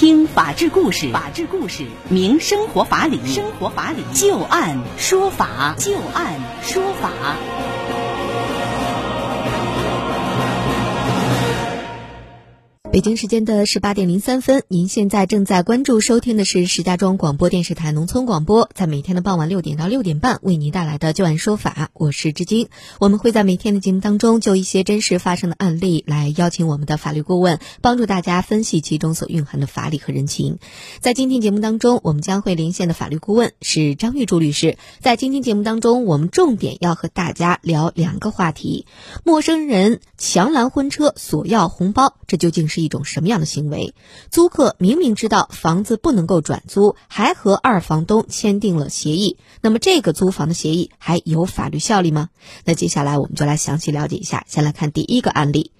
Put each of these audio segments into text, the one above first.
听法治故事，法治故事明生活法理，生活法理就案说法，就案说法。北京时间的十八点零三分，您现在正在关注收听的是石家庄广播电视台农村广播，在每天的傍晚六点到六点半为您带来的旧案说法，我是志金。我们会在每天的节目当中就一些真实发生的案例来邀请我们的法律顾问，帮助大家分析其中所蕴含的法理和人情。在今天节目当中，我们将会连线的法律顾问是张玉柱律师。在今天节目当中，我们重点要和大家聊两个话题：陌生人强拦婚车索要红包，这究竟是？一种什么样的行为？租客明明知道房子不能够转租，还和二房东签订了协议，那么这个租房的协议还有法律效力吗？那接下来我们就来详细了解一下。先来看第一个案例，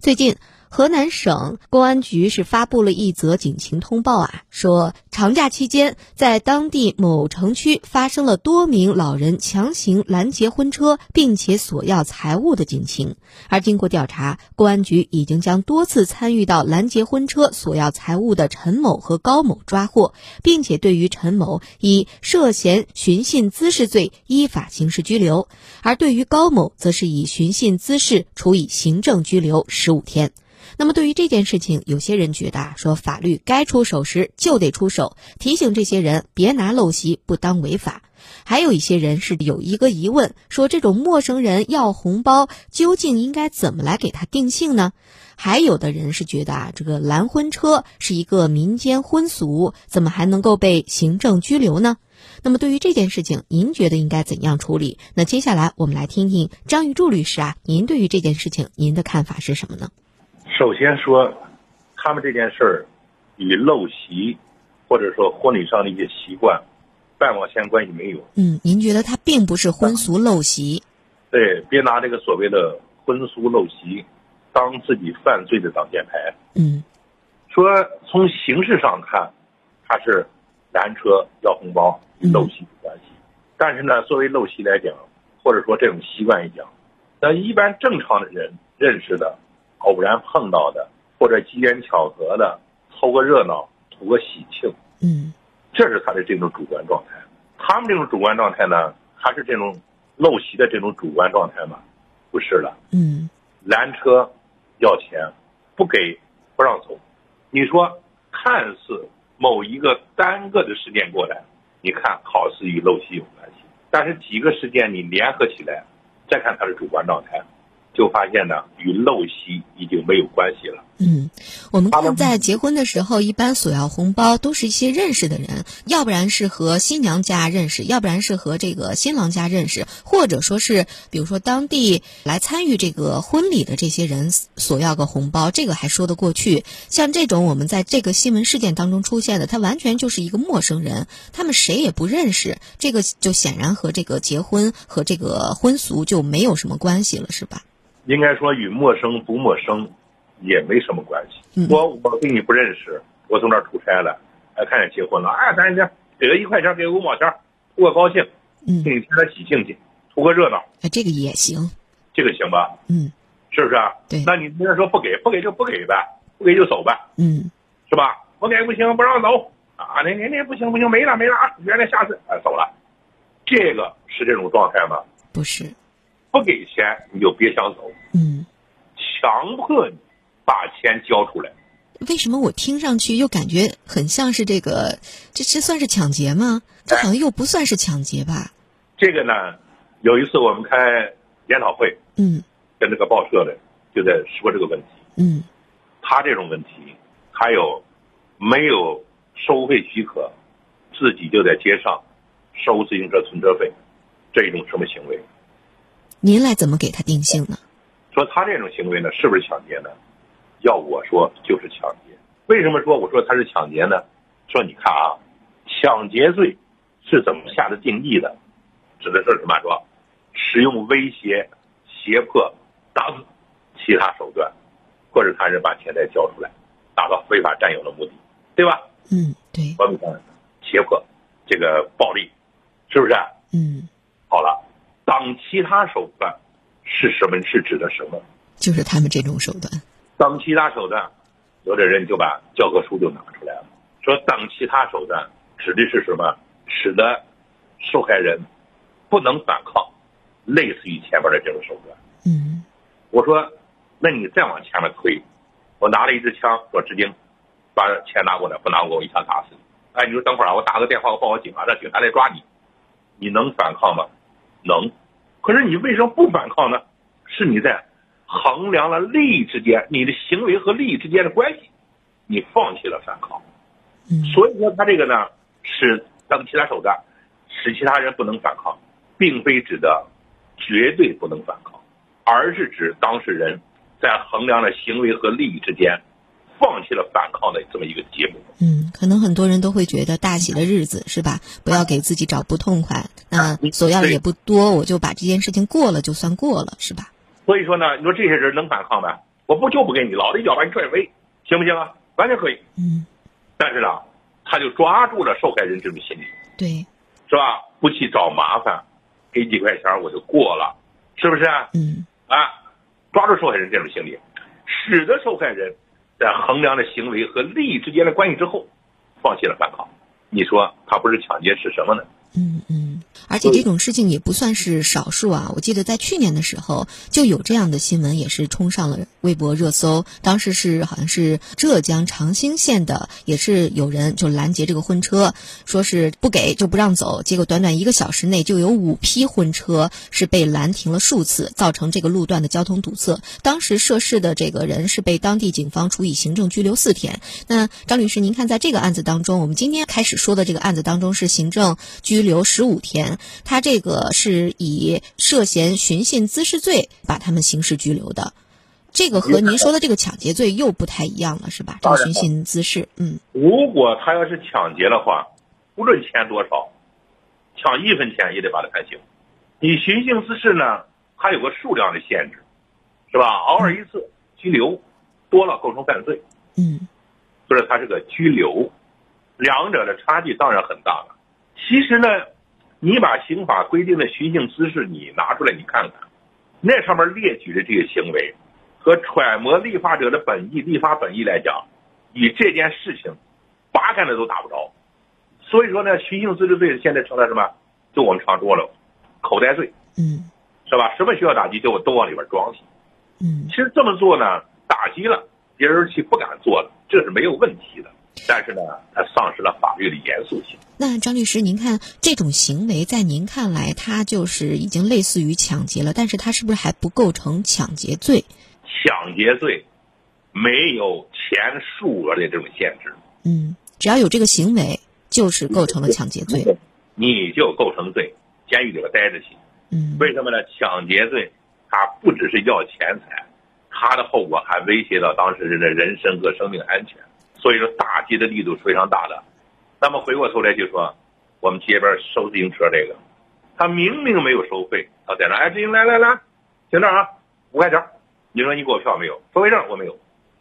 最近。河南省公安局是发布了一则警情通报啊，说长假期间在当地某城区发生了多名老人强行拦截婚车，并且索要财物的警情。而经过调查，公安局已经将多次参与到拦截婚车索要财物的陈某和高某抓获，并且对于陈某以涉嫌寻衅滋事罪依法刑事拘留，而对于高某则是以寻衅滋事处以行政拘留十五天。那么，对于这件事情，有些人觉得啊，说法律该出手时就得出手，提醒这些人别拿陋习不当违法。还有一些人是有一个疑问，说这种陌生人要红包，究竟应该怎么来给他定性呢？还有的人是觉得啊，这个拦婚车是一个民间婚俗，怎么还能够被行政拘留呢？那么，对于这件事情，您觉得应该怎样处理？那接下来我们来听听张玉柱律师啊，您对于这件事情，您的看法是什么呢？首先说，他们这件事儿与陋习或者说婚礼上的一些习惯半毛钱关系没有。嗯，您觉得他并不是婚俗陋习？对，别拿这个所谓的婚俗陋习当自己犯罪的挡箭牌。嗯，说从形式上看，他是拦车要红包与陋习有关系，但是呢，作为陋习来讲，或者说这种习惯来讲，那一般正常的人认识的。偶然碰到的，或者机缘巧合的，凑个热闹，图个喜庆，嗯，这是他的这种主观状态。他们这种主观状态呢，还是这种陋习的这种主观状态吗？不是了，嗯，拦车要钱，不给不让走。你说，看似某一个单个的事件过来，你看好似与陋习有关系，但是几个事件你联合起来，再看他的主观状态。就发现呢，与陋习已经没有关系了。嗯，我们看在结婚的时候，一般索要红包都是一些认识的人，要不然是和新娘家认识，要不然是和这个新郎家认识，或者说是比如说当地来参与这个婚礼的这些人索要个红包，这个还说得过去。像这种我们在这个新闻事件当中出现的，他完全就是一个陌生人，他们谁也不认识，这个就显然和这个结婚和这个婚俗就没有什么关系了，是吧？应该说与陌生不陌生，也没什么关系。我我跟你不认识，我从那儿出差了，哎，看见结婚了，哎，咱这给个一块钱，给个五毛钱，图个高兴，给你添点喜庆去，图个热闹。哎，这个也行，这个行吧？嗯，是不是啊？对。那你别人说不给，不给就不给呗，不给就走呗。嗯，是吧？不给不行，不让走啊！那那那不行不行，没了没了啊！原来下次哎走了，这个是这种状态吗？不是。不给钱你就别想走，嗯，强迫你把钱交出来。为什么我听上去又感觉很像是这个？这这算是抢劫吗？这好像又不算是抢劫吧？这个呢，有一次我们开研讨会，嗯，跟这个报社的就在说这个问题，嗯，他这种问题，还有没有收费许可，自己就在街上收自行车存车费，这一种什么行为？您来怎么给他定性呢？说他这种行为呢，是不是抢劫呢？要我说就是抢劫。为什么说我说他是抢劫呢？说你看啊，抢劫罪是怎么下的定义的？指的是什么？说使用威胁、胁迫、打死其他手段，迫使他人把钱财交出来，达到非法占有的目的，对吧？嗯，对。我们讲胁迫，这个暴力，是不是？嗯。好了。当其他手段是什么？是指的什么？就是他们这种手段。当其他手段，有的人就把教科书就拿出来了，说等其他手段，指的是什么？使得受害人不能反抗，类似于前面的这种手段。嗯，我说，那你再往前面推，我拿了一支枪，说直接，把钱拿过来，不拿我一枪打死你。哎，你说等会儿啊，我打个电话，我报个警啊，让警察来抓你，你能反抗吗？能。可是你为什么不反抗呢？是你在衡量了利益之间，你的行为和利益之间的关系，你放弃了反抗。嗯，所以说他这个呢，是当其他手段使其他人不能反抗，并非指的绝对不能反抗，而是指当事人在衡量了行为和利益之间，放弃了反抗的这么一个结果。嗯，可能很多人都会觉得大喜的日子是吧？不要给自己找不痛快。那索要的也不多，我就把这件事情过了，就算过了，是吧？所以说呢，你说这些人能反抗吗？我不就不给你，老子一脚把你踹飞，行不行啊？完全可以。嗯。但是呢，他就抓住了受害人这种心理，对，是吧？不去找麻烦，给几块钱我就过了，是不是？嗯。啊，抓住受害人这种心理，使得受害人在衡量了行为和利益之间的关系之后，放弃了反抗。你说他不是抢劫是什么呢？嗯嗯，而且这种事情也不算是少数啊。我记得在去年的时候就有这样的新闻，也是冲上了微博热搜。当时是好像是浙江长兴县的，也是有人就拦截这个婚车，说是不给就不让走。结果短短一个小时内就有五批婚车是被拦停了数次，造成这个路段的交通堵塞。当时涉事的这个人是被当地警方处以行政拘留四天。那张律师，您看在这个案子当中，我们今天开始说的这个案子当中是行政拘。留十五天，他这个是以涉嫌寻衅滋事罪把他们刑事拘留的，这个和您说的这个抢劫罪又不太一样了，是吧？这个寻衅滋事，嗯，如果他要是抢劫的话，无论钱多少，抢一分钱也得把他判刑。你寻衅滋事呢，还有个数量的限制，是吧？偶尔一次拘留，多了构成犯罪，嗯，所以他是个拘留，两者的差距当然很大了。其实呢，你把刑法规定的寻衅滋事你拿出来你看看，那上面列举的这些行为，和揣摩立法者的本意、立法本意来讲，与这件事情八竿子都打不着。所以说呢，寻衅滋事罪现在成了什么？就我们常说了，口袋罪，嗯，是吧？什么需要打击，就都往里边装去。嗯，其实这么做呢，打击了别人去不敢做了，这是没有问题的。但是呢，它丧失了法律的严肃性。那张律师，您看这种行为，在您看来，它就是已经类似于抢劫了，但是它是不是还不构成抢劫罪？抢劫罪没有钱数额的这种限制。嗯，只要有这个行为，就是构成了抢劫罪。你就构成罪，监狱里边待着去。嗯，为什么呢？抢劫罪它不只是要钱财，它的后果还威胁到当事人的人身和生命安全。所以说打击的力度是非常大的。那么回过头来就说，我们街边收自行车这个，他明明没有收费，他在那哎，自行来来来，停这啊，五块钱。你说你给我票没有？收费证我没有。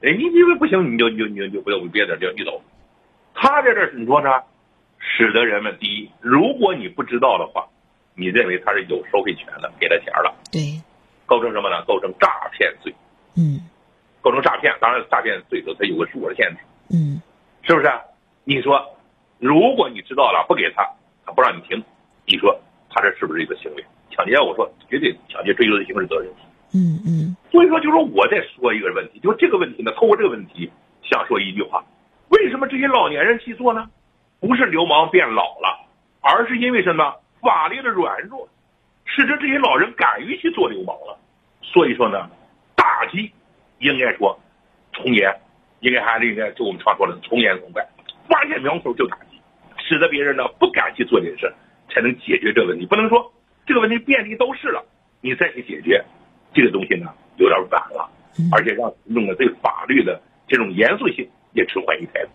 哎，你因为不行，你就你就你就不要别的，就你走。他在这你说呢，使得人们第一，如果你不知道的话，你认为他是有收费权的，给他钱了，对，构成什么呢？构成诈骗罪。嗯，构成诈骗，当然诈骗罪的它有个数额限制。嗯，是不是？你说，如果你知道了不给他，他不让你停，你说他这是不是一个行为抢劫？我说绝对抢劫追究的刑事责任。嗯嗯。所以说，就说我在说一个问题，就这个问题呢，透过这个问题想说一句话：为什么这些老年人去做呢？不是流氓变老了，而是因为什么？法律的软弱，使得这些老人敢于去做流氓了。所以说呢，打击应该说从严。应该还是应该，就我们常说的从严从快，发现苗头就打击，使得别人呢不敢去做这件事，才能解决这个问题。不能说这个问题遍地都是了，你再去解决这个东西呢有点晚了，而且让弄得对法律的这种严肃性也迟缓一拍。